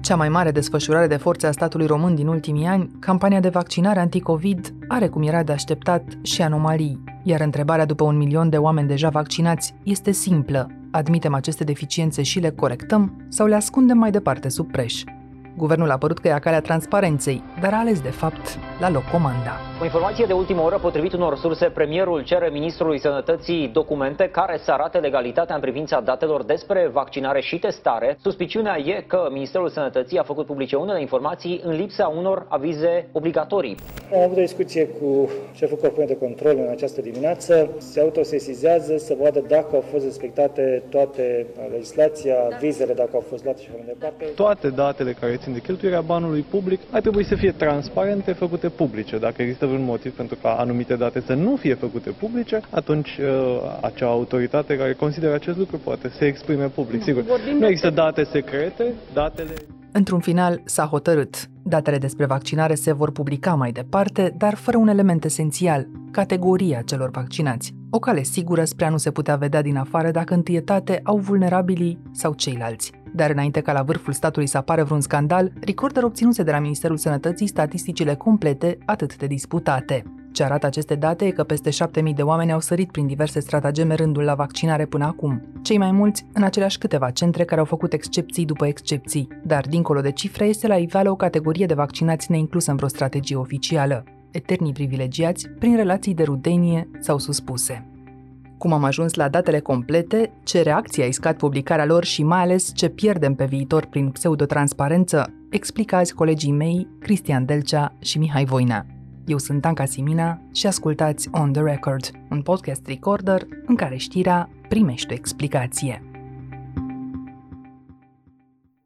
Cea mai mare desfășurare de forțe a statului român din ultimii ani, campania de vaccinare anticovid are, cum era de așteptat, și anomalii. Iar întrebarea după un milion de oameni deja vaccinați este simplă. Admitem aceste deficiențe și le corectăm sau le ascundem mai departe sub preș? Guvernul a părut că ia calea transparenței, dar a ales de fapt la loc comanda. O informație de ultimă oră, potrivit unor surse, premierul cere Ministrului Sănătății documente care să arate legalitatea în privința datelor despre vaccinare și testare. Suspiciunea e că Ministerul Sănătății a făcut publice unele informații în lipsa unor avize obligatorii. Am avut o discuție cu șeful Corpului de Control în această dimineață. Se autosesizează să vadă dacă au fost respectate toate legislația, vizele dacă au fost luate și așa mai departe. Toate datele care țin de cheltuirea banului public ar trebui să fie transparente, făcute publice. Dacă există vreun motiv pentru ca anumite date să nu fie făcute publice, atunci uh, acea autoritate care consideră acest lucru poate să se exprime public. Sigur, nu există date secrete, datele... Într-un final, s-a hotărât. Datele despre vaccinare se vor publica mai departe, dar fără un element esențial, categoria celor vaccinați. O cale sigură spre a nu se putea vedea din afară dacă întâietate au vulnerabilii sau ceilalți. Dar înainte ca la vârful statului să apară vreun scandal, Recorder obținuse de la Ministerul Sănătății statisticile complete atât de disputate. Ce arată aceste date e că peste 7000 de oameni au sărit prin diverse stratageme rândul la vaccinare până acum. Cei mai mulți în aceleași câteva centre care au făcut excepții după excepții, dar dincolo de cifre este la iveală o categorie de vaccinați neinclusă în vreo strategie oficială, eternii privilegiați prin relații de rudenie sau suspuse. Cum am ajuns la datele complete, ce reacție a iscat publicarea lor și mai ales ce pierdem pe viitor prin pseudotransparență, explică azi colegii mei Cristian Delcea și Mihai Voina. Eu sunt Anca Simina și ascultați On The Record, un podcast recorder în care știrea primește o explicație.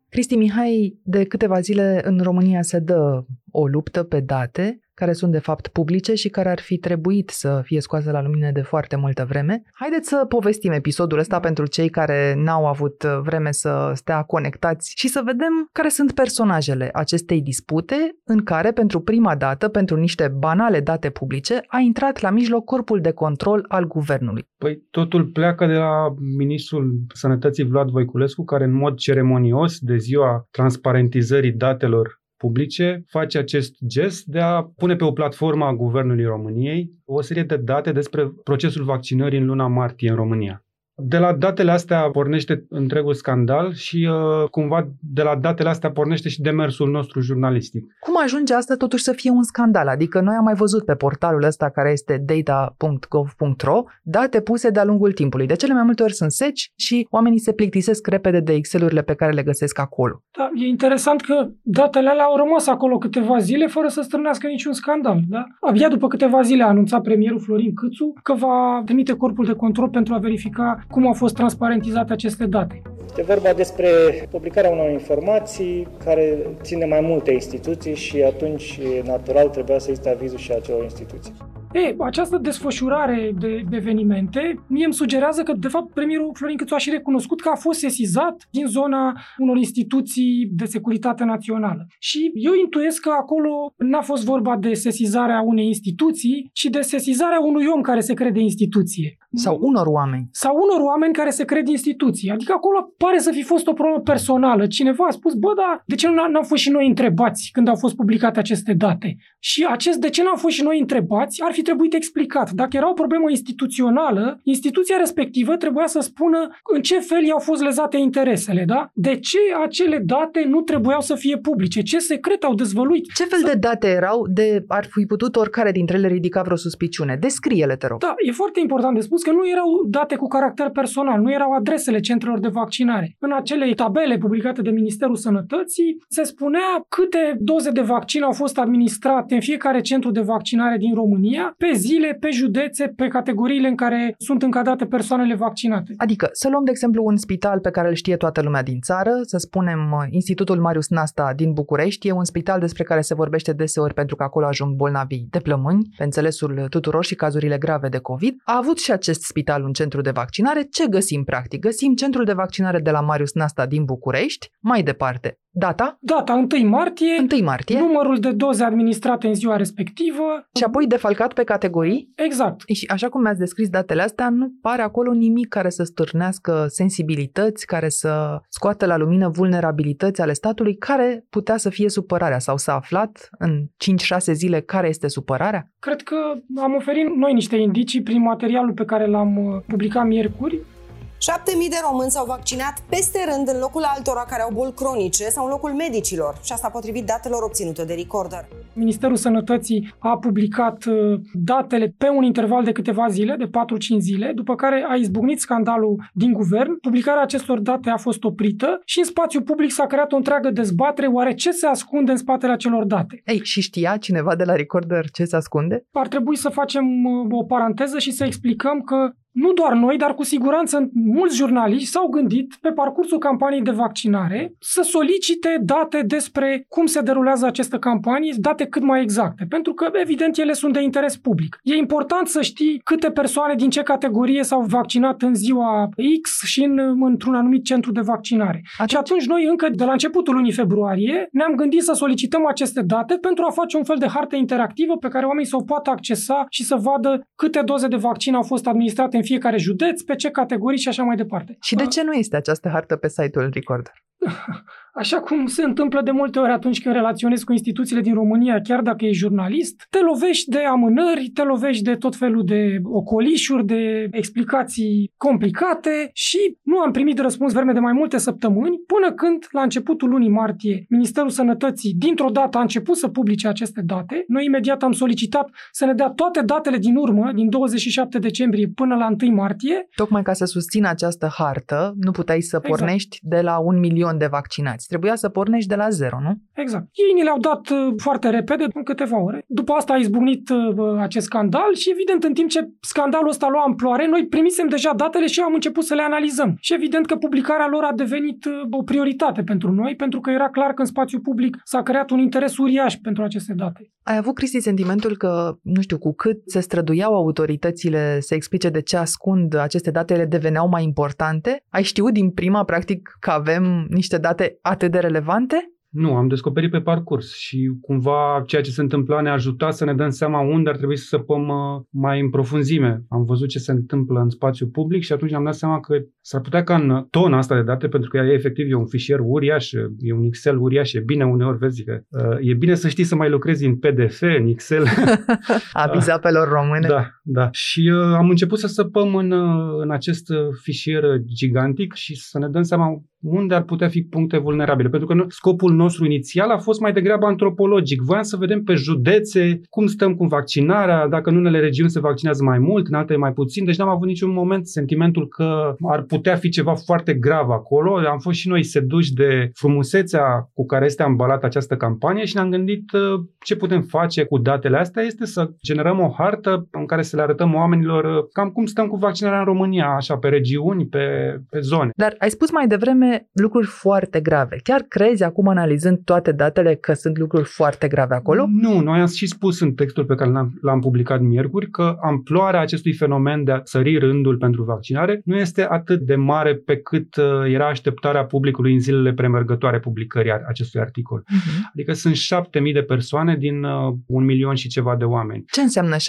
Cristi Mihai, de câteva zile în România se dă o luptă pe date care sunt de fapt publice și care ar fi trebuit să fie scoase la lumină de foarte multă vreme. Haideți să povestim episodul ăsta pentru cei care n-au avut vreme să stea conectați și să vedem care sunt personajele acestei dispute în care pentru prima dată, pentru niște banale date publice, a intrat la mijloc corpul de control al guvernului. Păi totul pleacă de la ministrul Sănătății Vlad Voiculescu, care în mod ceremonios de ziua transparentizării datelor publice face acest gest de a pune pe o platformă a Guvernului României o serie de date despre procesul vaccinării în luna martie în România. De la datele astea pornește întregul scandal și uh, cumva de la datele astea pornește și demersul nostru jurnalistic. Cum ajunge asta totuși să fie un scandal? Adică noi am mai văzut pe portalul ăsta care este data.gov.ro date puse de-a lungul timpului. De cele mai multe ori sunt seci și oamenii se plictisesc repede de Excel-urile pe care le găsesc acolo. Da, e interesant că datele alea au rămas acolo câteva zile fără să strânească niciun scandal. Da? Abia după câteva zile a anunțat premierul Florin Câțu că va trimite corpul de control pentru a verifica cum au fost transparentizate aceste date. Este vorba despre publicarea unor informații care țin de mai multe instituții și atunci, natural, trebuia să existe avizul și acelor instituții. E, această desfășurare de, de evenimente mie îmi sugerează că, de fapt, premierul Florin Câțu a și recunoscut că a fost sesizat din zona unor instituții de securitate națională. Și eu intuiesc că acolo n-a fost vorba de sesizarea unei instituții, ci de sesizarea unui om care se crede instituție. Sau unor oameni. Sau unor oameni care se cred instituții. Adică acolo pare să fi fost o problemă personală. Cineva a spus, bă, da, de ce nu n-am fost și noi întrebați când au fost publicate aceste date? Și acest de ce n-am fost și noi întrebați ar fi trebuit explicat. Dacă era o problemă instituțională, instituția respectivă trebuia să spună în ce fel i-au fost lezate interesele, da? De ce acele date nu trebuiau să fie publice? Ce secret au dezvăluit? Ce fel de date erau de ar fi putut oricare dintre ele ridica vreo suspiciune? Descrie-le, te rog. Da, e foarte important de spus că nu erau date cu caracter personal, nu erau adresele centrelor de vaccinare. În acele tabele publicate de Ministerul Sănătății se spunea câte doze de vaccin au fost administrate în fiecare centru de vaccinare din România, pe zile, pe județe, pe categoriile în care sunt încadrate persoanele vaccinate. Adică, să luăm de exemplu un spital pe care îl știe toată lumea din țară, să spunem Institutul Marius Nasta din București, e un spital despre care se vorbește deseori pentru că acolo ajung bolnavii de plămâni, pe înțelesul tuturor și cazurile grave de COVID. A avut și acest spital un centru de vaccinare. Ce găsim practic? Găsim centrul de vaccinare de la Marius Nasta din București, mai departe Data? Data 1 martie, 1 martie. numărul de doze administrate în ziua respectivă. Și apoi defalcat pe categorii? Exact. Ei, Și așa cum mi-ați descris datele astea, nu pare acolo nimic care să stârnească sensibilități, care să scoată la lumină vulnerabilități ale statului, care putea să fie supărarea sau s-a aflat în 5-6 zile care este supărarea? Cred că am oferit noi niște indicii prin materialul pe care l-am uh, publicat miercuri 7.000 de români s-au vaccinat peste rând în locul altora care au boli cronice sau în locul medicilor și asta potrivit datelor obținute de Recorder. Ministerul Sănătății a publicat uh, datele pe un interval de câteva zile, de 4-5 zile, după care a izbucnit scandalul din guvern. Publicarea acestor date a fost oprită și în spațiu public s-a creat o întreagă dezbatere oare ce se ascunde în spatele acelor date. Ei, și știa cineva de la Recorder ce se ascunde? Ar trebui să facem uh, o paranteză și să explicăm că nu doar noi, dar cu siguranță mulți jurnaliști s-au gândit pe parcursul campaniei de vaccinare să solicite date despre cum se derulează aceste campanii, date cât mai exacte, pentru că evident ele sunt de interes public. E important să știi câte persoane din ce categorie s-au vaccinat în ziua X și în, într-un anumit centru de vaccinare. Atunci- Și atunci noi încă de la începutul lunii februarie ne-am gândit să solicităm aceste date pentru a face un fel de hartă interactivă pe care oamenii să o poată accesa și să vadă câte doze de vaccin au fost administrate în fiecare județ, pe ce categorii și așa mai departe. Și de ce nu este această hartă pe site-ul Recorder? Așa cum se întâmplă de multe ori atunci când relaționezi cu instituțiile din România, chiar dacă ești jurnalist, te lovești de amânări, te lovești de tot felul de ocolișuri, de explicații complicate și nu am primit răspuns vreme de mai multe săptămâni, până când, la începutul lunii martie, Ministerul Sănătății, dintr-o dată, a început să publice aceste date. Noi imediat am solicitat să ne dea toate datele din urmă, din 27 decembrie până la 1 martie, Tocmai ca să susțină această hartă, nu puteai să Exact. pornești de la un milion de vaccinați. Trebuia să pornești de la zero, nu? Exact. Ei ni le-au dat uh, foarte repede, în câteva ore. După asta a izbucnit uh, acest scandal și evident în timp ce scandalul ăsta lua amploare, noi primisem deja datele și am început să le analizăm. Și evident că publicarea lor a devenit uh, o prioritate pentru noi, pentru că era clar că în spațiu public s-a creat un interes uriaș pentru aceste date. Ai avut, Cristi, sentimentul că, nu știu, cu cât se străduiau autoritățile să explice de ce ascund aceste date, ele deveneau mai importante? Ai știut din prima, practic, că avem niște date atât de relevante? Nu, am descoperit pe parcurs și cumva ceea ce se întâmpla ne-a ajutat să ne dăm seama unde ar trebui să săpăm uh, mai în profunzime. Am văzut ce se întâmplă în spațiu public și atunci ne-am dat seama că s-ar putea ca în tona asta de date, pentru că ea e efectiv e un fișier uriaș, e un Excel uriaș, e bine uneori vezi că uh, e bine să știi să mai lucrezi în PDF, în Excel. Aviz apelor române? Da, da. Și uh, am început să săpăm în, uh, în acest uh, fișier gigantic și să ne dăm seama unde ar putea fi puncte vulnerabile. Pentru că nu- scopul nostru inițial a fost mai degrabă antropologic. Voiam să vedem pe județe cum stăm cu vaccinarea, dacă în unele regiuni se vaccinează mai mult, în alte mai puțin. Deci n-am avut niciun moment sentimentul că ar putea fi ceva foarte grav acolo. Am fost și noi seduși de frumusețea cu care este ambalată această campanie și ne-am gândit uh, ce putem face cu datele astea este să generăm o hartă în care să le arătăm oamenilor uh, cam cum stăm cu vaccinarea în România, așa, pe regiuni, pe, pe zone. Dar ai spus mai devreme lucruri foarte grave. Chiar crezi acum, analizând toate datele, că sunt lucruri foarte grave acolo? Nu, noi am și spus în textul pe care l-am, l-am publicat miercuri că amploarea acestui fenomen de a sări rândul pentru vaccinare nu este atât de mare pe cât uh, era așteptarea publicului în zilele premergătoare publicării a- acestui articol. Mhm. Adică sunt șapte mii de persoane din uh, un milion și ceva de oameni. Ce înseamnă 7.000?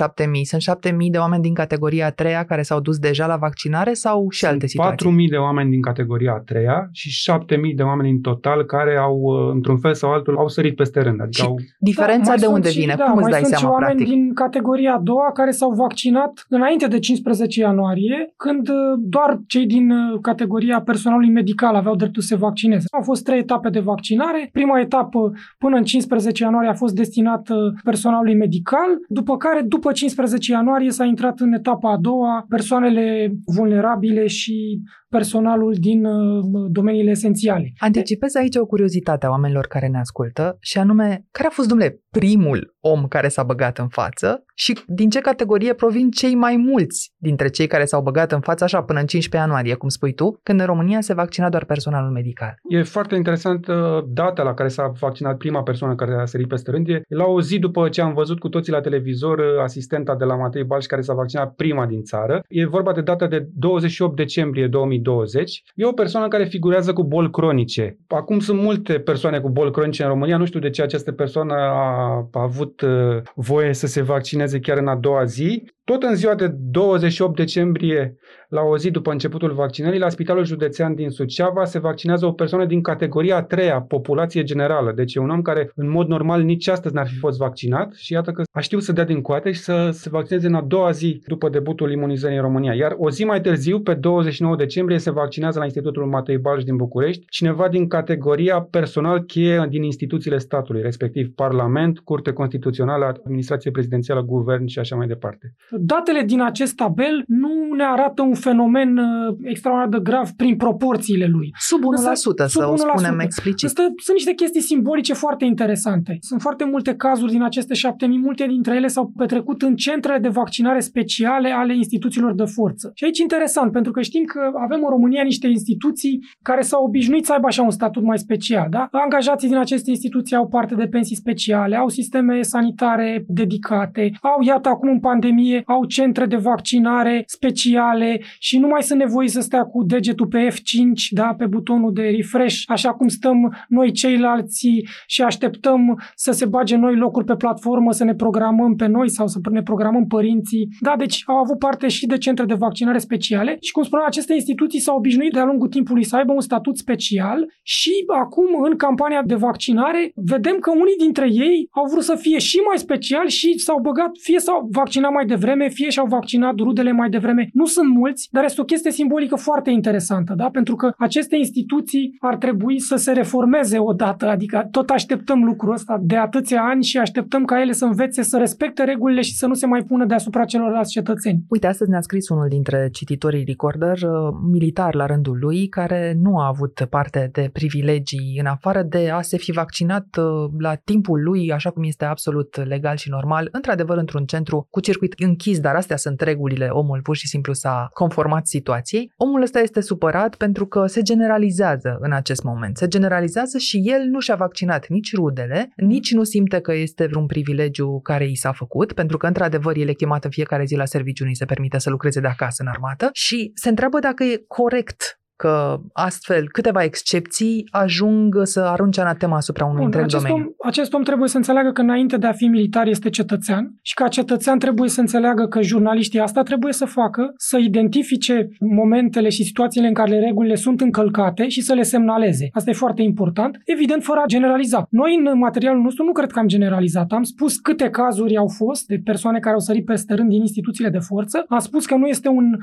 Sunt 7.000 de oameni din categoria a treia care s-au dus deja la vaccinare sau și alte situații? 4.000 de oameni din categoria a treia și 7.000 de oameni în total care au, uh, într-un fel sau altul, au sărit peste rând. Adică Și au, Diferența mai de sunt unde și- vine? Da, Cum îți mai dai sunt seama, și oameni practic? din categoria a doua care s-au vaccinat înainte de 15 ianuarie, când uh, doar cei din uh, categoria personalului medical aveau dreptul să se vaccineze. Au fost trei etape de vaccinare. Prima etapă, până în 15 ianuarie, a fost destinată personalului medical, după care, după 15 ianuarie, s-a intrat în etapa a doua persoanele vulnerabile și personalul din uh, domeniile esențiale. Anticipez aici o curiozitate a oamenilor care ne ascultă și anume, care a fost, domnule, primul om care s-a băgat în față și din ce categorie provin cei mai mulți dintre cei care s-au băgat în față așa până în 15 ianuarie, cum spui tu, când în România se vaccina doar personalul medical. E foarte interesant uh, data la care s-a vaccinat prima persoană care a sărit peste rând. E la o zi după ce am văzut cu toții la televizor uh, asistenta de la Matei Balș care s-a vaccinat prima din țară. E vorba de data de 28 decembrie 2020 2020. E o persoană care figurează cu boli cronice. Acum sunt multe persoane cu boli cronice în România. Nu știu de ce această persoană a, a avut uh, voie să se vaccineze chiar în a doua zi. Tot în ziua de 28 decembrie, la o zi după începutul vaccinării, la Spitalul Județean din Suceava se vaccinează o persoană din categoria a treia, populație generală. Deci e un om care în mod normal nici astăzi n-ar fi fost vaccinat și iată că a știut să dea din coate și să se vaccineze în a doua zi după debutul imunizării în România. Iar o zi mai târziu, pe 29 decembrie, se vaccinează la Institutul Matei Balș din București cineva din categoria personal cheie din instituțiile statului, respectiv Parlament, Curte Constituțională, Administrație Prezidențială, Guvern și așa mai departe. Datele din acest tabel nu ne arată un fenomen uh, extraordinar de grav prin proporțiile lui. Sub 1%, Însă, sub să 1%. o spunem explicit. Asta sunt niște chestii simbolice foarte interesante. Sunt foarte multe cazuri din aceste șapte mii, multe dintre ele s-au petrecut în centrele de vaccinare speciale ale instituțiilor de forță. Și aici interesant, pentru că știm că avem în România niște instituții care s-au obișnuit să aibă așa un statut mai special. Da? Angajații din aceste instituții au parte de pensii speciale, au sisteme sanitare dedicate, au, iată, acum în pandemie, au centre de vaccinare speciale și nu mai sunt nevoie să stea cu degetul pe F5, da, pe butonul de refresh, așa cum stăm noi ceilalți și așteptăm să se bage noi locuri pe platformă, să ne programăm pe noi sau să ne programăm părinții. Da, deci au avut parte și de centre de vaccinare speciale și, cum spuneam, aceste instituții s-au obișnuit de-a lungul timpului să aibă un statut special și acum, în campania de vaccinare, vedem că unii dintre ei au vrut să fie și mai special și s-au băgat, fie s-au vaccinat mai devreme, fie și-au vaccinat rudele mai devreme. Nu sunt mulți, dar este o chestie simbolică foarte interesantă, da? pentru că aceste instituții ar trebui să se reformeze odată, adică tot așteptăm lucrul ăsta de atâția ani și așteptăm ca ele să învețe să respecte regulile și să nu se mai pună deasupra celorlalți cetățeni. Uite, astăzi ne-a scris unul dintre cititorii Recorder, uh, militar la rândul lui, care nu a avut parte de privilegii în afară de a se fi vaccinat uh, la timpul lui, așa cum este absolut legal și normal, într-adevăr într-un centru cu circuit închis, dar astea sunt regulile, omul pur și simplu s-a conformat situației. Omul ăsta este supărat pentru că se generalizează în acest moment. Se generalizează și el nu și-a vaccinat nici rudele, nici nu simte că este vreun privilegiu care i s-a făcut, pentru că într-adevăr el e chemat în fiecare zi la serviciu, nu se permite să lucreze de acasă în armată și se întreabă dacă e corect că astfel câteva excepții ajung să arunce anatema asupra unui Bun, întreg acest domeniu. Om, acest om trebuie să înțeleagă că înainte de a fi militar este cetățean și ca cetățean trebuie să înțeleagă că jurnaliștii asta trebuie să facă, să identifice momentele și situațiile în care regulile sunt încălcate și să le semnaleze. Asta e foarte important, evident fără a generaliza. Noi în materialul nostru nu cred că am generalizat. Am spus câte cazuri au fost de persoane care au sărit peste rând din instituțiile de forță. Am spus că nu este un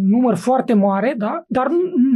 număr foarte mare, da? dar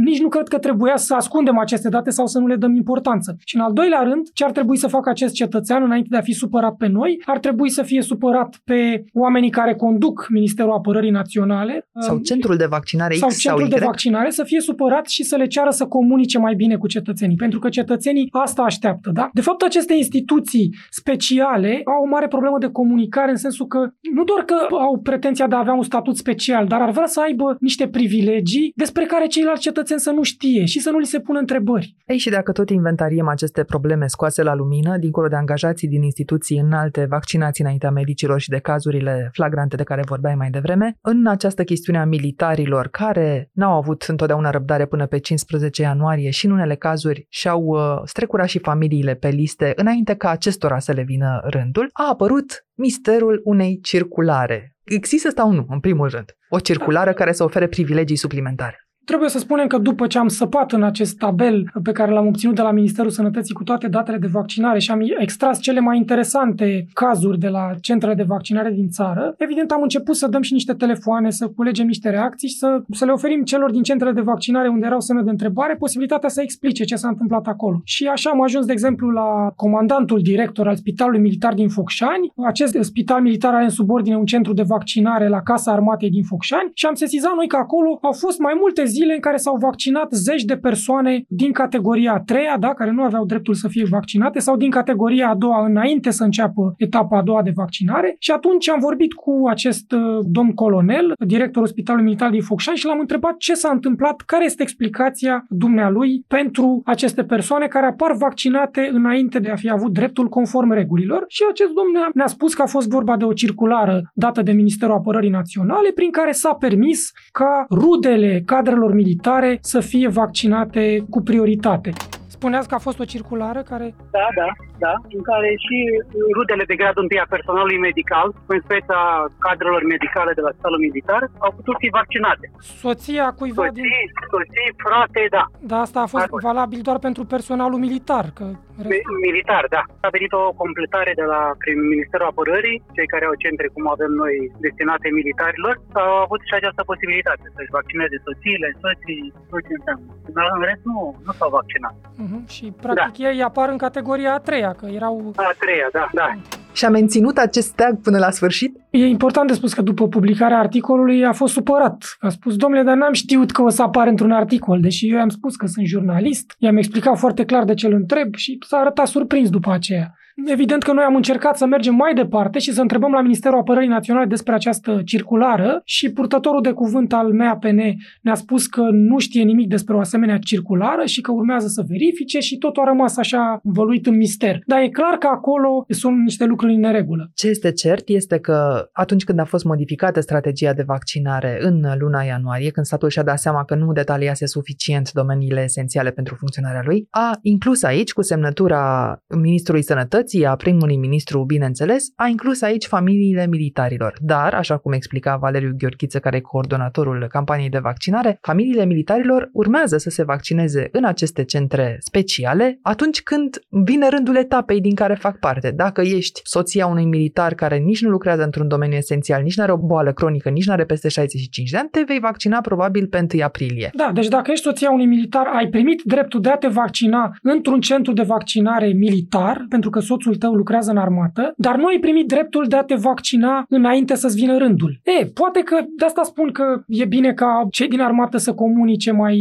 nici nu cred că trebuia să ascundem aceste date sau să nu le dăm importanță. Și în al doilea rând, ce ar trebui să facă acest cetățean înainte de a fi supărat pe noi, ar trebui să fie supărat pe oamenii care conduc Ministerul Apărării Naționale sau centrul de vaccinare sau X centrul sau de vaccinare să fie supărat și să le ceară să comunice mai bine cu cetățenii, pentru că cetățenii asta așteaptă, da? De fapt, aceste instituții speciale au o mare problemă de comunicare în sensul că nu doar că au pretenția de a avea un statut special, dar ar vrea să aibă niște privilegii despre care ceilalți cetățeni cetățen să nu știe și să nu li se pună întrebări. Ei, și dacă tot inventariem aceste probleme scoase la lumină, dincolo de angajații din instituții înalte vaccinați înaintea medicilor și de cazurile flagrante de care vorbeai mai devreme, în această chestiune a militarilor care n-au avut întotdeauna răbdare până pe 15 ianuarie și în unele cazuri și-au uh, strecurat și familiile pe liste înainte ca acestora să le vină rândul, a apărut misterul unei circulare. Există sau nu, în primul rând, o circulară care să ofere privilegii suplimentare? Trebuie să spunem că după ce am săpat în acest tabel pe care l-am obținut de la Ministerul Sănătății cu toate datele de vaccinare și am extras cele mai interesante cazuri de la centrele de vaccinare din țară, evident am început să dăm și niște telefoane, să culegem niște reacții și să, să le oferim celor din centrele de vaccinare unde erau semne de întrebare posibilitatea să explice ce s-a întâmplat acolo. Și așa am ajuns, de exemplu, la comandantul director al Spitalului Militar din Focșani. Acest spital militar are în subordine un centru de vaccinare la Casa Armatei din Focșani și am sesizat noi că acolo au fost mai multe zile în care s-au vaccinat zeci de persoane din categoria a treia, da, care nu aveau dreptul să fie vaccinate, sau din categoria a doua înainte să înceapă etapa a doua de vaccinare. Și atunci am vorbit cu acest uh, domn colonel, directorul Spitalului Militar din Focșani și l-am întrebat ce s-a întâmplat, care este explicația dumnealui pentru aceste persoane care apar vaccinate înainte de a fi avut dreptul conform regulilor. Și acest domn ne-a spus că a fost vorba de o circulară dată de Ministerul Apărării Naționale prin care s-a permis ca rudele cadrelor datelor militare să fie vaccinate cu prioritate. Spuneați că a fost o circulară care... Da, da, da, în care și rudele de grad întâi a personalului medical, în speța cadrelor medicale de la spitalul militar, au putut fi vaccinate. Soția cuiva Soții, din... soții, frate, da. Da, asta a fost A fost. valabil doar pentru personalul militar, că... Mi- Militar, da. A venit o completare de la prin Ministerul Apărării, cei care au centre cum avem noi destinate militarilor, au avut și această posibilitate să-și vaccineze soțiile, soții, tot ce înseamnă. Dar în rest nu, nu s-au vaccinat. Uh-huh. Și, practic, ei apar în categoria a treia, că erau... A treia, da, da. Și a menținut acest steag până la sfârșit? E important de spus că după publicarea articolului a fost supărat. A spus, domnule, dar n-am știut că o să apar într-un articol, deși eu i-am spus că sunt jurnalist, i-am explicat foarte clar de ce îl întreb și s-a arătat surprins după aceea. Evident că noi am încercat să mergem mai departe și să întrebăm la Ministerul Apărării Naționale despre această circulară și purtătorul de cuvânt al MAPN ne-a spus că nu știe nimic despre o asemenea circulară și că urmează să verifice și totul a rămas așa învăluit în mister. Dar e clar că acolo sunt niște lucruri în neregulă. Ce este cert este că atunci când a fost modificată strategia de vaccinare în luna ianuarie, când statul și-a dat seama că nu detaliase suficient domeniile esențiale pentru funcționarea lui, a inclus aici, cu semnătura Ministrului Sănătății, a primului ministru, bineînțeles, a inclus aici familiile militarilor. Dar, așa cum explica Valeriu Gheorghiță, care e coordonatorul campaniei de vaccinare, familiile militarilor urmează să se vaccineze în aceste centre speciale atunci când vine rândul etapei din care fac parte. Dacă ești soția unui militar care nici nu lucrează într-un domeniu esențial, nici nu are o boală cronică, nici nu are peste 65 de ani, te vei vaccina probabil pe 1 aprilie. Da, deci dacă ești soția unui militar, ai primit dreptul de a te vaccina într-un centru de vaccinare militar, pentru că soțul tău lucrează în armată, dar nu ai primit dreptul de a te vaccina înainte să-ți vină rândul. E, poate că de asta spun că e bine ca cei din armată să comunice mai,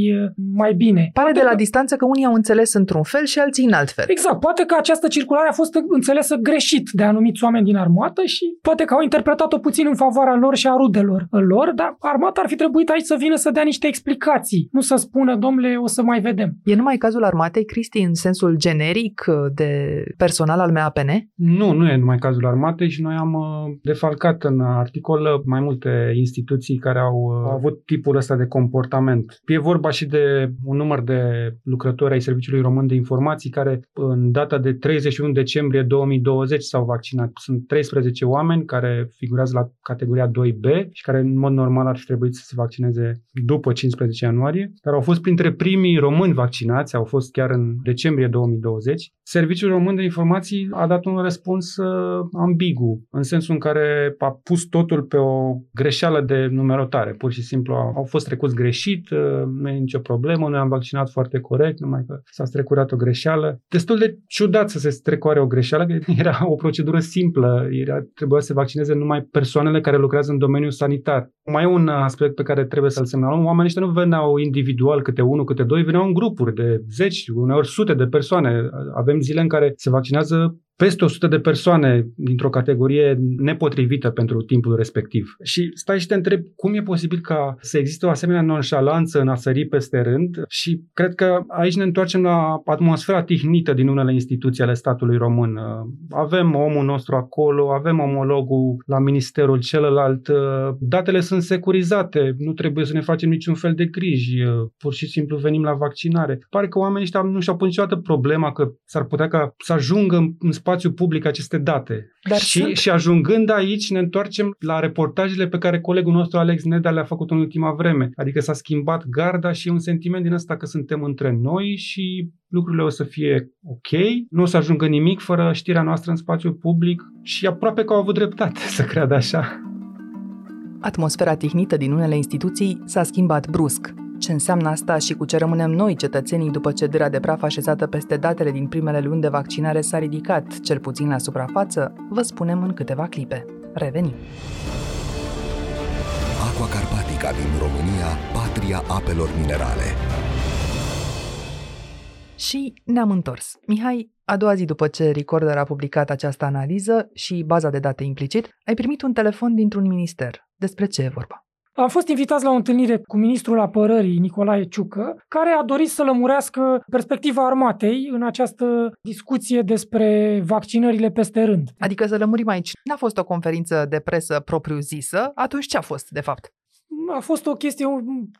mai bine. Pare Poate de la că- distanță că unii au înțeles într-un fel și alții în alt fel. Exact, poate că această circulare a fost înțelesă greșit de anumiți oameni din armată și poate că au interpretat-o puțin în favoarea lor și a rudelor lor, dar armata ar fi trebuit aici să vină să dea niște explicații, nu să spună, domnule, o să mai vedem. E numai cazul armatei, Cristi, în sensul generic de personal al MAPN? Nu, nu e numai cazul armatei și noi am uh, defalcat în articol uh, mai multe instituții care au uh, au avut tipul ăsta de comportament. E vorba și de un număr de lucrători ai Serviciului Român de Informații care în data de 31 decembrie 2020 s-au vaccinat. Sunt 13 oameni care figurează la categoria 2B și care în mod normal ar fi trebuit să se vaccineze după 15 ianuarie, dar au fost printre primii români vaccinați, au fost chiar în decembrie 2020. Serviciul Român de Informații a dat un răspuns uh, ambigu, în sensul în care a pus totul pe o greșeală de numerotare. Pur și simplu au, au fost trecuți greșit, uh, nu e nicio problemă, noi am vaccinat foarte corect, numai că s-a strecurat o greșeală. Destul de ciudat să se strecoare o greșeală, că era o procedură simplă, era, trebuia să se vaccineze numai persoanele care lucrează în domeniul sanitar. Mai e un aspect pe care trebuie să-l semnalăm. Oamenii ăștia nu veneau individual, câte unul, câte doi, veneau în grupuri de zeci, uneori sute de persoane. Avem zile în care se vaccinează peste 100 de persoane dintr-o categorie nepotrivită pentru timpul respectiv. Și stai și te întrebi cum e posibil ca să existe o asemenea nonșalanță în a sări peste rând și cred că aici ne întoarcem la atmosfera tihnită din unele instituții ale statului român. Avem omul nostru acolo, avem omologul la ministerul celălalt, datele sunt securizate, nu trebuie să ne facem niciun fel de griji, pur și simplu venim la vaccinare. Pare că oamenii ăștia nu și-au pus niciodată problema că s-ar putea ca să ajungă în, în spațiu public aceste date. Dar și, sunt- și ajungând aici ne întoarcem la reportajele pe care colegul nostru Alex Neda le-a făcut în ultima vreme. Adică s-a schimbat garda și e un sentiment din ăsta că suntem între noi și lucrurile o să fie ok, nu o să ajungă nimic fără știrea noastră în spațiu public și aproape că au avut dreptate să creadă așa. Atmosfera tihnită din unele instituții s-a schimbat brusc. Ce înseamnă asta și cu ce rămânem noi, cetățenii, după ce dâra de praf așezată peste datele din primele luni de vaccinare s-a ridicat, cel puțin la suprafață, vă spunem în câteva clipe. Revenim! Aqua Carpatica din România, patria apelor minerale. Și ne-am întors. Mihai, a doua zi după ce Recorder a publicat această analiză și baza de date implicit, ai primit un telefon dintr-un minister. Despre ce e vorba? Am fost invitați la o întâlnire cu ministrul apărării Nicolae Ciucă, care a dorit să lămurească perspectiva armatei în această discuție despre vaccinările peste rând. Adică să lămurim aici, n-a fost o conferință de presă propriu-zisă, atunci ce a fost, de fapt? A fost o chestie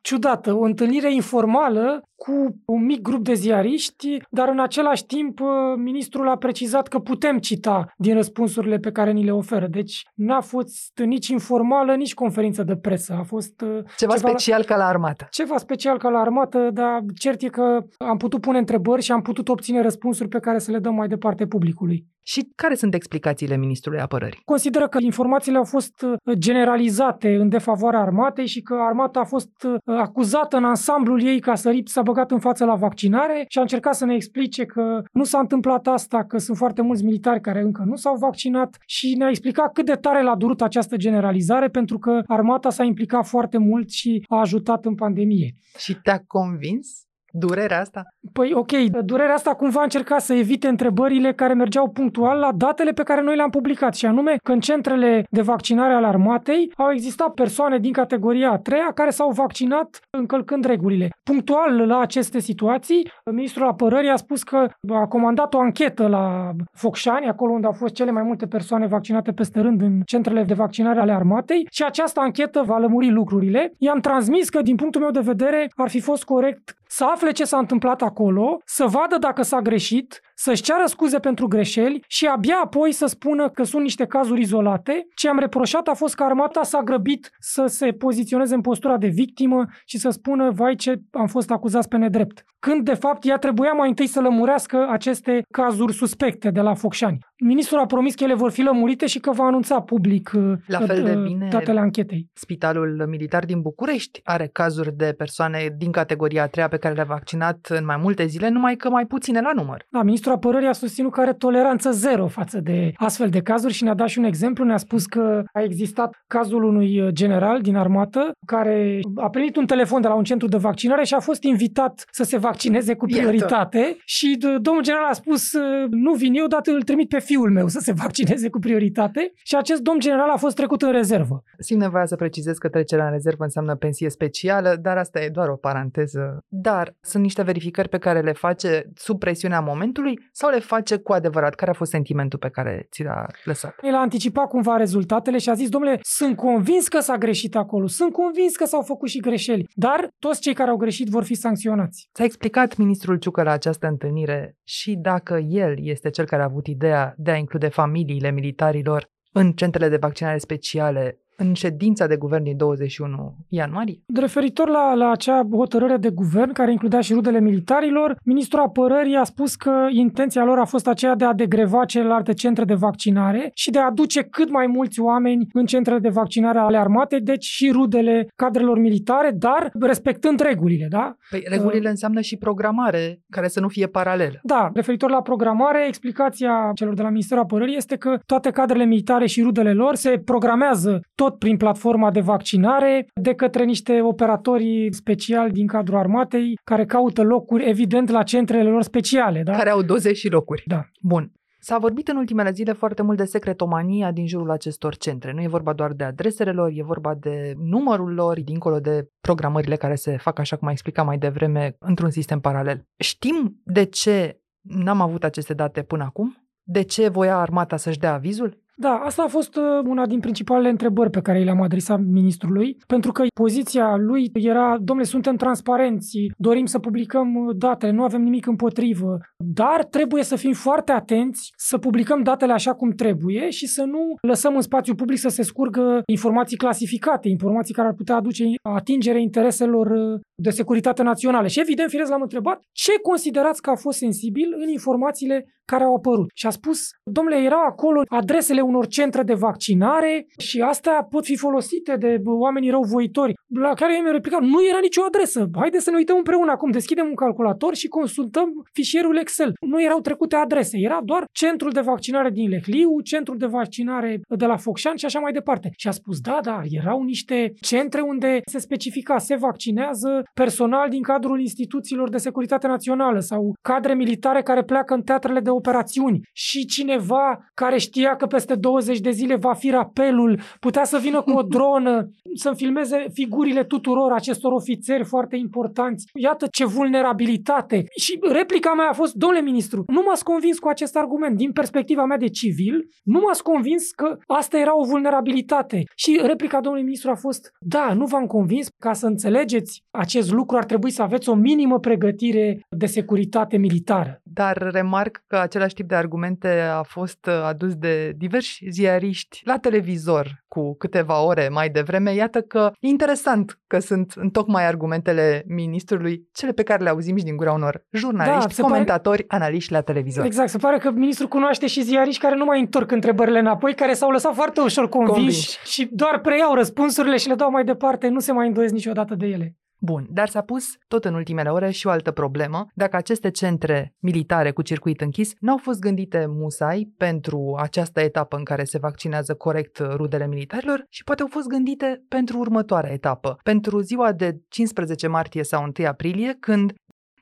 ciudată, o întâlnire informală cu un mic grup de ziariști, dar în același timp uh, ministrul a precizat că putem cita din răspunsurile pe care ni le oferă. Deci n-a fost nici informală, nici conferință de presă. A fost uh, ceva, ceva special ca la armată. Ceva special ca la armată, dar cert e că am putut pune întrebări și am putut obține răspunsuri pe care să le dăm mai departe publicului. Și care sunt explicațiile ministrului apărării? Consideră că informațiile au fost uh, generalizate în defavoarea armatei și că armata a fost acuzată în ansamblul ei ca să s-a băgat în față la vaccinare și a încercat să ne explice că nu s-a întâmplat asta, că sunt foarte mulți militari care încă nu s-au vaccinat și ne-a explicat cât de tare l-a durut această generalizare pentru că armata s-a implicat foarte mult și a ajutat în pandemie. Și te-a convins? Durerea asta? Păi ok, durerea asta cumva încerca să evite întrebările care mergeau punctual la datele pe care noi le-am publicat și anume că în centrele de vaccinare ale armatei au existat persoane din categoria a treia care s-au vaccinat încălcând regulile. Punctual la aceste situații, ministrul apărării a spus că a comandat o anchetă la Focșani, acolo unde au fost cele mai multe persoane vaccinate peste rând în centrele de vaccinare ale armatei și această anchetă va lămuri lucrurile. I-am transmis că din punctul meu de vedere ar fi fost corect să afle ce s-a întâmplat acolo, să vadă dacă s-a greșit, să-și ceară scuze pentru greșeli și abia apoi să spună că sunt niște cazuri izolate. Ce am reproșat a fost că armata s-a grăbit să se poziționeze în postura de victimă și să spună, vai ce am fost acuzați pe nedrept. Când, de fapt, ea trebuia mai întâi să lămurească aceste cazuri suspecte de la Focșani. Ministrul a promis că ele vor fi lămurite și că va anunța public la fel de uh, bine, datele anchetei. Spitalul Militar din București are cazuri de persoane din categoria a treia pe care le-a vaccinat în mai multe zile, numai că mai puține la număr. Da, ministrul Ministrul Apărării a susținut că are toleranță zero față de astfel de cazuri și ne-a dat și un exemplu. Ne-a spus că a existat cazul unui uh, general din armată care a primit un telefon de la un centru de vaccinare și a fost invitat să se vaccineze cu prioritate Iată. și domnul general a spus uh, nu vin eu, dar îl trimit pe fiul meu să se vaccineze cu prioritate și acest domn general a fost trecut în rezervă. Simt nevoia să precizez că trecerea în rezervă înseamnă pensie specială, dar asta e doar o paranteză. Dar sunt niște verificări pe care le face sub presiunea momentului sau le face cu adevărat? Care a fost sentimentul pe care ți l-a lăsat? El a anticipat cumva rezultatele și a zis, domnule, sunt convins că s-a greșit acolo, sunt convins că s-au făcut și greșeli, dar toți cei care au greșit vor fi sancționați. S-a explicat ministrul Ciucă la această întâlnire și dacă el este cel care a avut ideea de a include familiile militarilor în centrele de vaccinare speciale în ședința de guvern din 21 ianuarie? Referitor la, la acea hotărâre de guvern care includea și rudele militarilor, ministrul apărării a spus că intenția lor a fost aceea de a degreva celelalte centre de vaccinare și de a aduce cât mai mulți oameni în centrele de vaccinare ale armatei, deci și rudele cadrelor militare, dar respectând regulile, da? Păi regulile uh, înseamnă și programare care să nu fie paralelă. Da, referitor la programare, explicația celor de la Ministerul Apărării este că toate cadrele militare și rudele lor se programează tot prin platforma de vaccinare de către niște operatori speciali din cadrul armatei care caută locuri, evident, la centrele lor speciale. Da? Care au doze și locuri. Da. Bun. S-a vorbit în ultimele zile foarte mult de secretomania din jurul acestor centre. Nu e vorba doar de adresele lor, e vorba de numărul lor, dincolo de programările care se fac, așa cum a explicat mai devreme, într-un sistem paralel. Știm de ce n-am avut aceste date până acum? De ce voia armata să-și dea avizul? Da, asta a fost uh, una din principalele întrebări pe care le-am adresat ministrului, pentru că poziția lui era, domnule, suntem transparenți, dorim să publicăm uh, datele, nu avem nimic împotrivă, dar trebuie să fim foarte atenți să publicăm datele așa cum trebuie și să nu lăsăm în spațiu public să se scurgă informații clasificate, informații care ar putea aduce atingere intereselor uh, de securitate naționale. Și evident, firesc l-am întrebat ce considerați că a fost sensibil în informațiile care au apărut. Și a spus, domnule, erau acolo adresele unor centre de vaccinare și astea pot fi folosite de oamenii răuvoitori. La care eu mi-am replicat, nu era nicio adresă. Haideți să ne uităm împreună acum, deschidem un calculator și consultăm fișierul Excel. Nu erau trecute adrese, era doar centrul de vaccinare din Lehliu, centrul de vaccinare de la Focșani și așa mai departe. Și a spus, da, da, erau niște centre unde se specifica, se vaccinează personal din cadrul instituțiilor de securitate națională sau cadre militare care pleacă în teatrele de operațiuni și cineva care știa că peste peste 20 de zile va fi rapelul, putea să vină cu o dronă, să filmeze figurile tuturor acestor ofițeri foarte importanți. Iată ce vulnerabilitate. Și replica mea a fost, domnule ministru, nu m-ați convins cu acest argument. Din perspectiva mea de civil, nu m-ați convins că asta era o vulnerabilitate. Și replica domnului ministru a fost, da, nu v-am convins, ca să înțelegeți acest lucru ar trebui să aveți o minimă pregătire de securitate militară. Dar remarc că același tip de argumente a fost adus de diversi ziariști la televizor cu câteva ore mai devreme. Iată că e interesant că sunt în tocmai argumentele ministrului cele pe care le auzim și din gura unor jurnaliști, da, comentatori, pare... analiști la televizor. Exact, se pare că ministrul cunoaște și ziariști care nu mai întorc întrebările înapoi, care s-au lăsat foarte ușor convinși, convinși. și doar preiau răspunsurile și le dau mai departe, nu se mai îndoiesc niciodată de ele. Bun, dar s-a pus tot în ultimele ore și o altă problemă. Dacă aceste centre militare cu circuit închis n-au fost gândite musai pentru această etapă în care se vaccinează corect rudele militarilor și poate au fost gândite pentru următoarea etapă, pentru ziua de 15 martie sau 1 aprilie, când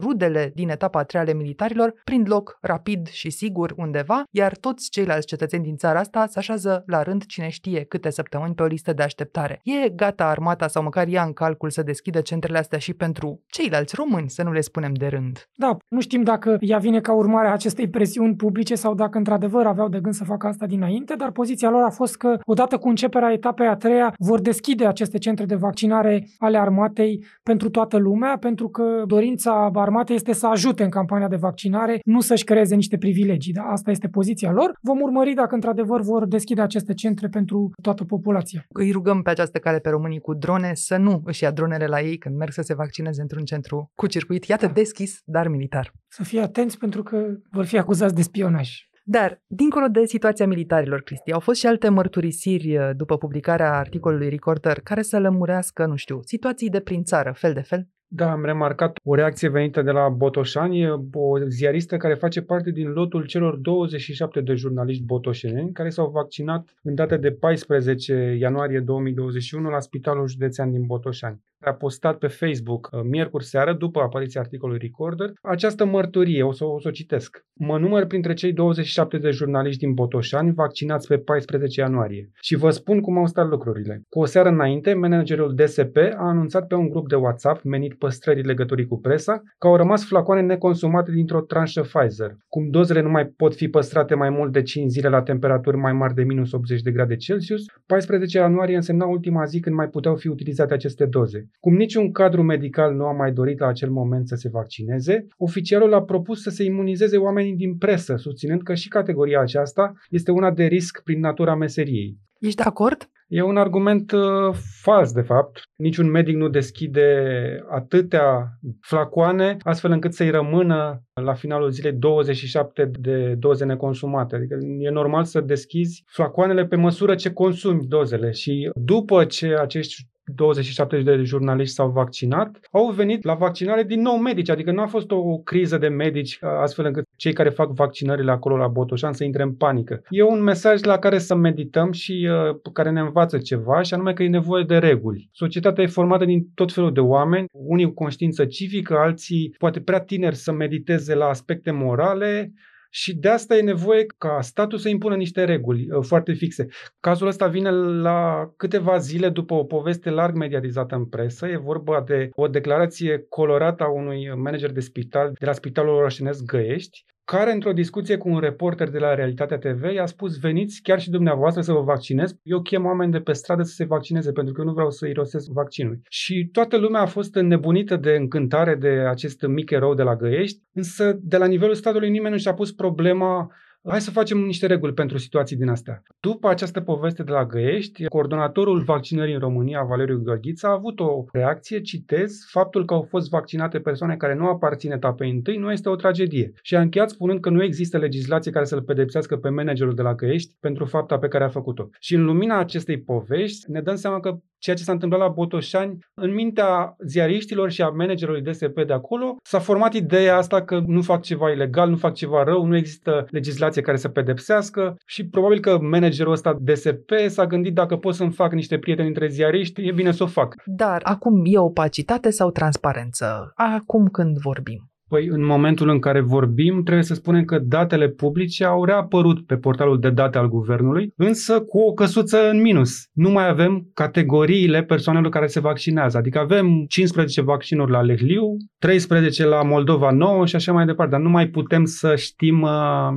Rudele din etapa a treia ale militarilor prind loc rapid și sigur undeva, iar toți ceilalți cetățeni din țara asta se așează la rând cine știe câte săptămâni pe o listă de așteptare. E gata armata sau măcar ia în calcul să deschidă centrele astea și pentru ceilalți români, să nu le spunem de rând. Da, nu știm dacă ea vine ca urmare a acestei presiuni publice sau dacă într-adevăr aveau de gând să facă asta dinainte, dar poziția lor a fost că odată cu începerea etapei a treia vor deschide aceste centre de vaccinare ale armatei pentru toată lumea, pentru că dorința armatei este să ajute în campania de vaccinare, nu să-și creeze niște privilegii. Da? Asta este poziția lor. Vom urmări dacă într-adevăr vor deschide aceste centre pentru toată populația. Îi rugăm pe această cale pe românii cu drone să nu își ia dronele la ei când merg să se vaccineze într-un centru cu circuit, iată, da. deschis, dar militar. Să fie atenți pentru că vor fi acuzați de spionaj. Dar, dincolo de situația militarilor, Cristi, au fost și alte mărturisiri uh, după publicarea articolului Recorder care să lămurească, nu știu, situații de prin țară, fel de fel? Da, am remarcat o reacție venită de la Botoșani, o ziaristă care face parte din lotul celor 27 de jurnaliști botoșeni care s-au vaccinat în data de 14 ianuarie 2021 la Spitalul Județean din Botoșani a postat pe Facebook uh, miercuri seară, după apariția articolului Recorder, această mărturie, o să o, să o citesc. Mă număr printre cei 27 de jurnaliști din Botoșani vaccinați pe 14 ianuarie și vă spun cum au stat lucrurile. Cu o seară înainte, managerul DSP a anunțat pe un grup de WhatsApp menit păstrării legăturii cu presa că au rămas flacoane neconsumate dintr-o tranșă Pfizer. Cum dozele nu mai pot fi păstrate mai mult de 5 zile la temperaturi mai mari de minus 80 de grade Celsius, 14 ianuarie însemna ultima zi când mai puteau fi utilizate aceste doze. Cum niciun cadru medical nu a mai dorit la acel moment să se vaccineze, oficialul a propus să se imunizeze oamenii din presă, susținând că și categoria aceasta este una de risc prin natura meseriei. Ești de acord? E un argument uh, fals, de fapt. Niciun medic nu deschide atâtea flacoane astfel încât să-i rămână la finalul zilei 27 de doze neconsumate. Adică e normal să deschizi flacoanele pe măsură ce consumi dozele și după ce acești 27 de jurnaliști s-au vaccinat, au venit la vaccinare din nou medici, adică nu a fost o criză de medici astfel încât cei care fac vaccinările acolo la Botoșan să intre în panică. E un mesaj la care să medităm și uh, care ne învață ceva și anume că e nevoie de reguli. Societatea e formată din tot felul de oameni, unii cu conștiință civică, alții poate prea tineri să mediteze la aspecte morale, și de asta e nevoie ca statul să impună niște reguli uh, foarte fixe. Cazul ăsta vine la câteva zile după o poveste larg mediatizată în presă. E vorba de o declarație colorată a unui manager de spital de la Spitalul Orășenesc Găiești, care într-o discuție cu un reporter de la Realitatea TV i-a spus veniți chiar și dumneavoastră să vă vaccinez. Eu chem oameni de pe stradă să se vaccineze pentru că eu nu vreau să irosesc vaccinul. Și toată lumea a fost înnebunită de încântare de acest mic erou de la Găiești, însă de la nivelul statului nimeni nu și-a pus problema Hai să facem niște reguli pentru situații din astea. După această poveste de la Găiești, coordonatorul vaccinării în România, Valeriu Gheorghiță, a avut o reacție, citez, faptul că au fost vaccinate persoane care nu aparțin etapei întâi nu este o tragedie. Și a încheiat spunând că nu există legislație care să-l pedepsească pe managerul de la Găiești pentru fapta pe care a făcut-o. Și în lumina acestei povești ne dăm seama că ceea ce s-a întâmplat la Botoșani, în mintea ziariștilor și a managerului DSP de acolo, s-a format ideea asta că nu fac ceva ilegal, nu fac ceva rău, nu există legislație care să pedepsească și probabil că managerul ăsta DSP s-a gândit dacă pot să-mi fac niște prieteni între ziariști, e bine să o fac. Dar acum e opacitate sau transparență? Acum când vorbim. Păi în momentul în care vorbim, trebuie să spunem că datele publice au reapărut pe portalul de date al guvernului, însă cu o căsuță în minus. Nu mai avem categoriile persoanelor care se vaccinează. Adică avem 15 vaccinuri la Lehliu, 13 la Moldova 9 și așa mai departe, dar nu mai putem să știm uh,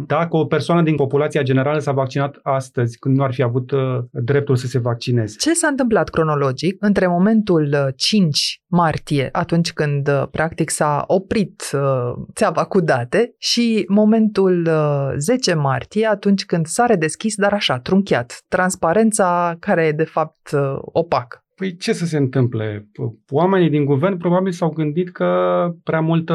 dacă o persoană din populația generală s-a vaccinat astăzi, când nu ar fi avut uh, dreptul să se vaccineze. Ce s-a întâmplat cronologic între momentul 5 uh, martie, atunci când practic s-a oprit țeava cu date, și momentul 10 martie, atunci când s-a redeschis, dar așa, trunchiat, transparența care e de fapt opacă? Păi ce să se întâmple? Oamenii din guvern probabil s-au gândit că prea multă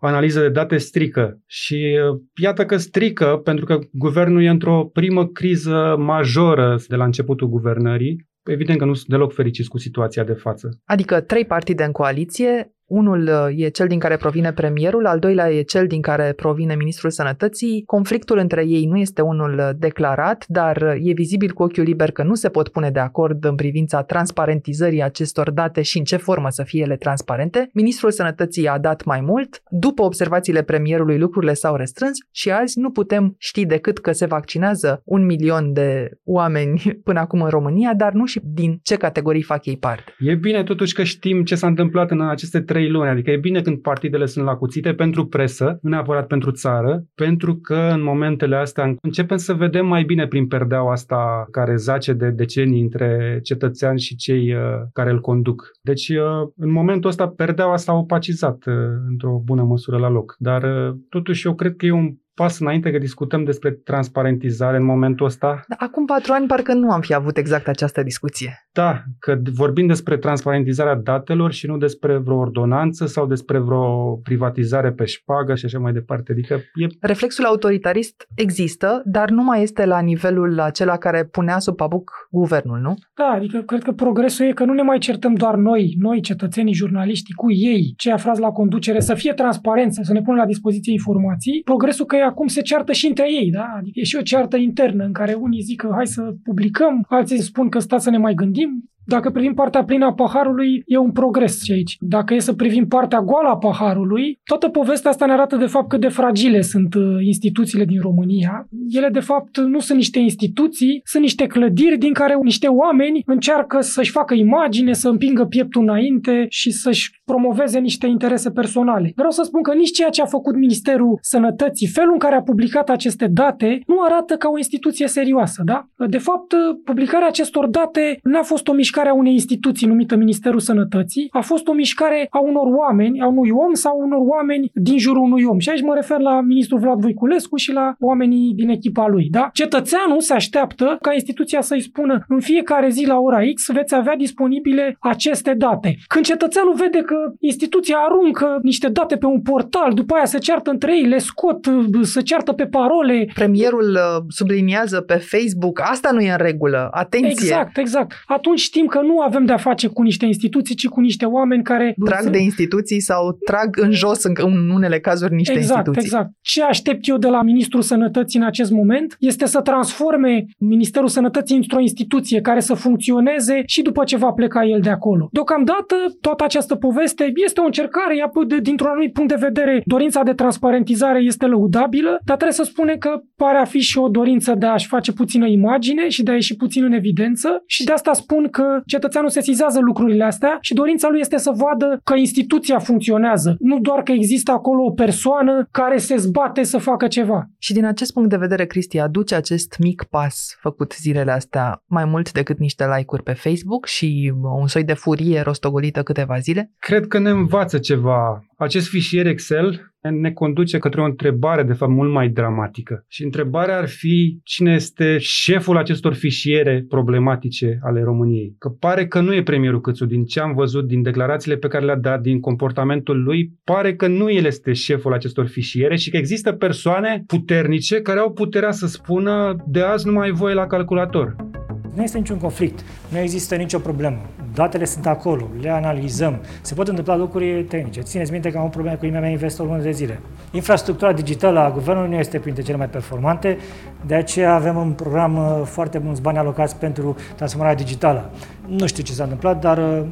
analiză de date strică și uh, iată că strică pentru că guvernul e într-o primă criză majoră de la începutul guvernării. Evident că nu sunt deloc fericiți cu situația de față. Adică trei partide în coaliție, unul uh, e cel din care provine premierul, al doilea e cel din care provine ministrul sănătății. Conflictul între ei nu este unul uh, declarat, dar uh, e vizibil cu ochiul liber că nu se pot pune de acord în privința transparentizării acestor date și în ce formă să fie ele transparente. Ministrul sănătății a dat mai mult. După observațiile premierului, lucrurile s-au restrâns și azi nu putem ști decât că se vaccinează un milion de oameni până acum în România, dar nu și din ce categorii fac ei parte. E bine totuși că știm ce s-a întâmplat în aceste trei trei luni. Adică e bine când partidele sunt la cuțite pentru presă, nu neapărat pentru țară, pentru că în momentele astea începem să vedem mai bine prin perdeaua asta care zace de decenii între cetățeani și cei uh, care îl conduc. Deci, uh, în momentul ăsta, perdeaua s-a opacizat uh, într-o bună măsură la loc. Dar, totuși, eu cred că e un pas înainte că discutăm despre transparentizare în momentul ăsta. Da, acum patru ani parcă nu am fi avut exact această discuție. Da, că vorbim despre transparentizarea datelor și nu despre vreo ordonanță sau despre vreo privatizare pe șpagă și așa mai departe. Adică e... Reflexul autoritarist există, dar nu mai este la nivelul acela care punea sub pabuc guvernul, nu? Da, adică cred că progresul e că nu ne mai certăm doar noi, noi cetățenii, jurnaliștii, cu ei, cei aflați la conducere, să fie transparență, să ne pună la dispoziție informații. Progresul că acum se ceartă și între ei, da? Adică e și o ceartă internă în care unii zic că hai să publicăm, alții spun că stați să ne mai gândim. Dacă privim partea plină a paharului, e un progres și aici. Dacă e să privim partea goală a paharului, toată povestea asta ne arată de fapt cât de fragile sunt uh, instituțiile din România. Ele de fapt nu sunt niște instituții, sunt niște clădiri din care niște oameni încearcă să-și facă imagine, să împingă pieptul înainte și să-și promoveze niște interese personale. Vreau să spun că nici ceea ce a făcut Ministerul Sănătății, felul în care a publicat aceste date, nu arată ca o instituție serioasă, da? De fapt, publicarea acestor date n-a fost o mișcare a unei instituții numită Ministerul Sănătății, a fost o mișcare a unor oameni, a unui om sau unor oameni din jurul unui om. Și aici mă refer la ministrul Vlad Voiculescu și la oamenii din echipa lui, da? Cetățeanul se așteaptă ca instituția să-i spună în fiecare zi la ora X veți avea disponibile aceste date. Când cetățeanul vede că instituția aruncă niște date pe un portal, după aia se ceartă între ei, le scot, se ceartă pe parole. Premierul uh, subliniază pe Facebook, asta nu e în regulă, atenție. Exact, exact. Atunci știm că nu avem de-a face cu niște instituții, ci cu niște oameni care... Trag sunt... de instituții sau trag în jos în, în unele cazuri niște exact, instituții. Exact, Ce aștept eu de la Ministrul Sănătății în acest moment este să transforme Ministerul Sănătății într-o instituție care să funcționeze și după ce va pleca el de acolo. Deocamdată, toată această poveste este, este o încercare, dintr-un anumit punct de vedere, dorința de transparentizare este lăudabilă, dar trebuie să spunem că pare a fi și o dorință de a-și face puțină imagine și de a ieși puțin în evidență și de asta spun că cetățeanul sesizează lucrurile astea și dorința lui este să vadă că instituția funcționează, nu doar că există acolo o persoană care se zbate să facă ceva. Și din acest punct de vedere, Cristi, aduce acest mic pas făcut zilele astea mai mult decât niște like-uri pe Facebook și un soi de furie rostogolită câteva zile? Cred că ne învață ceva. Acest fișier Excel ne conduce către o întrebare, de fapt, mult mai dramatică. Și întrebarea ar fi cine este șeful acestor fișiere problematice ale României. Că pare că nu e premierul Câțu, din ce am văzut, din declarațiile pe care le-a dat, din comportamentul lui, pare că nu el este șeful acestor fișiere și că există persoane puternice care au puterea să spună de azi nu mai ai voie la calculator. Nu este niciun conflict, nu există nicio problemă. Datele sunt acolo, le analizăm. Se pot întâmpla lucruri tehnice. Țineți minte că am un problem cu IMM Invest o lună de zile. Infrastructura digitală a guvernului nu este printre cele mai performante, de aceea avem un program uh, foarte mulți bani alocați pentru transformarea digitală. Nu știu ce s-a întâmplat, dar uh,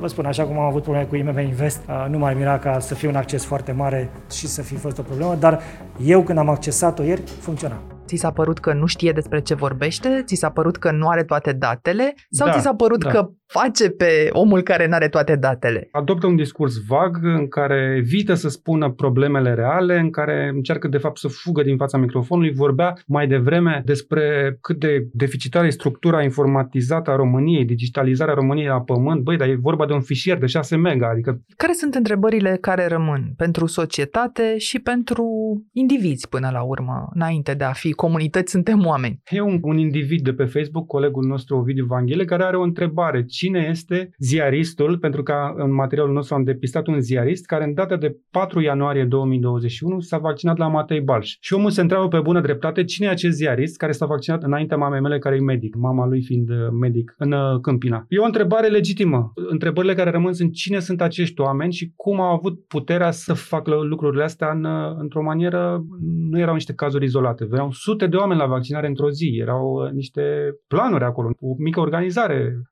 Vă spun, așa cum am avut probleme cu IMM Invest, nu m-ar mira ca să fie un acces foarte mare și să fi fost o problemă, dar eu când am accesat-o ieri, funcționa. Ți s-a părut că nu știe despre ce vorbește? Ți s-a părut că nu are toate datele? Sau Da, ți s-a părut da. că face pe omul care nu are toate datele? Adoptă un discurs vag în care evită să spună problemele reale, în care încearcă de fapt să fugă din fața microfonului. Vorbea mai devreme despre cât de deficitară e structura informatizată a României, digitalizarea României la pământ. Băi, dar e vorba de un fișier de 6 mega, adică Care sunt întrebările care rămân pentru societate și pentru indivizi până la urmă, înainte de a fi comunități, suntem oameni? E un, un individ de pe Facebook, colegul nostru Ovidiu Vanghele, care are o întrebare. Cine este ziaristul? Pentru că în materialul nostru am depistat un ziarist care în data de 4 ianuarie 2021 s-a vaccinat la Matei Balș. Și omul se întreabă pe bună dreptate cine e acest ziarist care s-a vaccinat înaintea mamei mele care e medic, mama lui fiind uh, medic în uh, Câmpina. E o întrebare legitimă. Întrebările care rămân sunt cine sunt acești oameni și cum au avut puterea să facă lucrurile astea în, uh, într-o manieră, nu erau niște cazuri izolate, veneau sute de oameni la vaccinare într-o zi, erau uh, niște planuri acolo, o mică organizare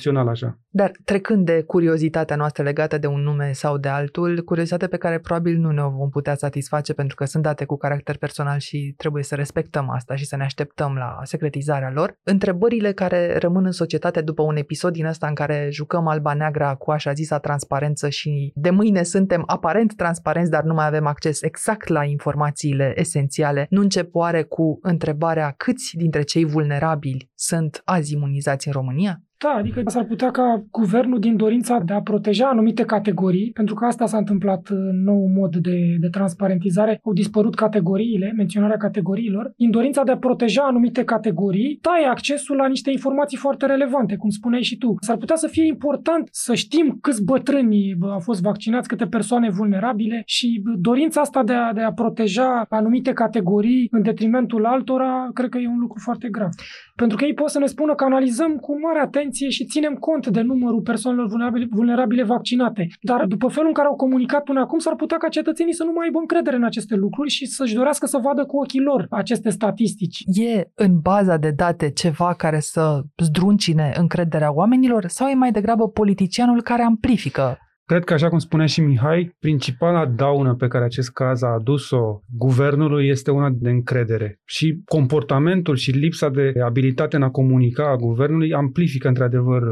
semi-infracțională așa. Dar trecând de curiozitatea noastră legată de un nume sau de altul, curiozitate pe care probabil nu ne o vom putea satisface pentru că sunt date cu caracter personal și trebuie să respectăm asta și să ne așteptăm la secretizarea lor. Întrebările care rămân în societate după un episod din ăsta în care jucăm alba-neagra cu așa zisa transparență și de mâine suntem aparent transparenți, dar nu mai avem acces exact la informațiile esențiale, nu încep oare cu întrebarea câți dintre cei vulnerabili sunt azi imunizați în România? Da, adică s-ar putea ca guvernul din dorința de a proteja anumite categorii, pentru că asta s-a întâmplat în nou mod de, de transparentizare, au dispărut categoriile, menționarea categoriilor, din dorința de a proteja anumite categorii, tai accesul la niște informații foarte relevante, cum spuneai și tu. S-ar putea să fie important să știm câți bătrâni bă, au fost vaccinați, câte persoane vulnerabile și bă, dorința asta de a, de a proteja anumite categorii în detrimentul altora, cred că e un lucru foarte grav. Pentru că ei pot să ne spună că analizăm cu mare atenție și ținem cont de numărul persoanelor vulnerabile, vulnerabile vaccinate. Dar după felul în care au comunicat până acum, s-ar putea ca cetățenii să nu mai aibă încredere în aceste lucruri și să-și dorească să vadă cu ochii lor aceste statistici. E în baza de date ceva care să zdruncine încrederea oamenilor sau e mai degrabă politicianul care amplifică Cred că, așa cum spunea și Mihai, principala daună pe care acest caz a adus-o guvernului este una de încredere. Și comportamentul și lipsa de abilitate în a comunica a guvernului amplifică, într-adevăr,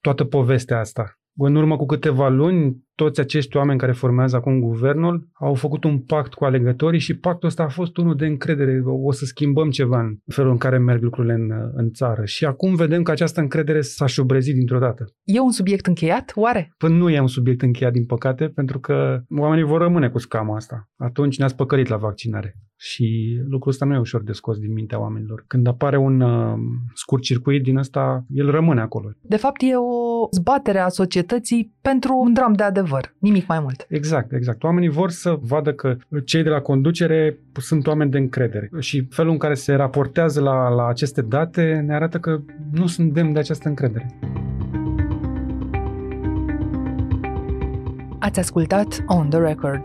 toată povestea asta. În urmă cu câteva luni, toți acești oameni care formează acum guvernul au făcut un pact cu alegătorii și pactul ăsta a fost unul de încredere. O să schimbăm ceva în felul în care merg lucrurile în, în țară. Și acum vedem că această încredere s-a șubrezit dintr-o dată. E un subiect încheiat, oare? Până nu e un subiect încheiat, din păcate, pentru că oamenii vor rămâne cu scama asta. Atunci ne-ați păcălit la vaccinare. Și lucrul ăsta nu e ușor de scos din mintea oamenilor. Când apare un uh, scurt circuit din ăsta, el rămâne acolo. De fapt, e o zbatere a societății pentru un dram de adevăr, nimic mai mult. Exact, exact. Oamenii vor să vadă că cei de la conducere sunt oameni de încredere. Și felul în care se raportează la, la aceste date ne arată că nu sunt demn de această încredere. Ați ascultat On The Record,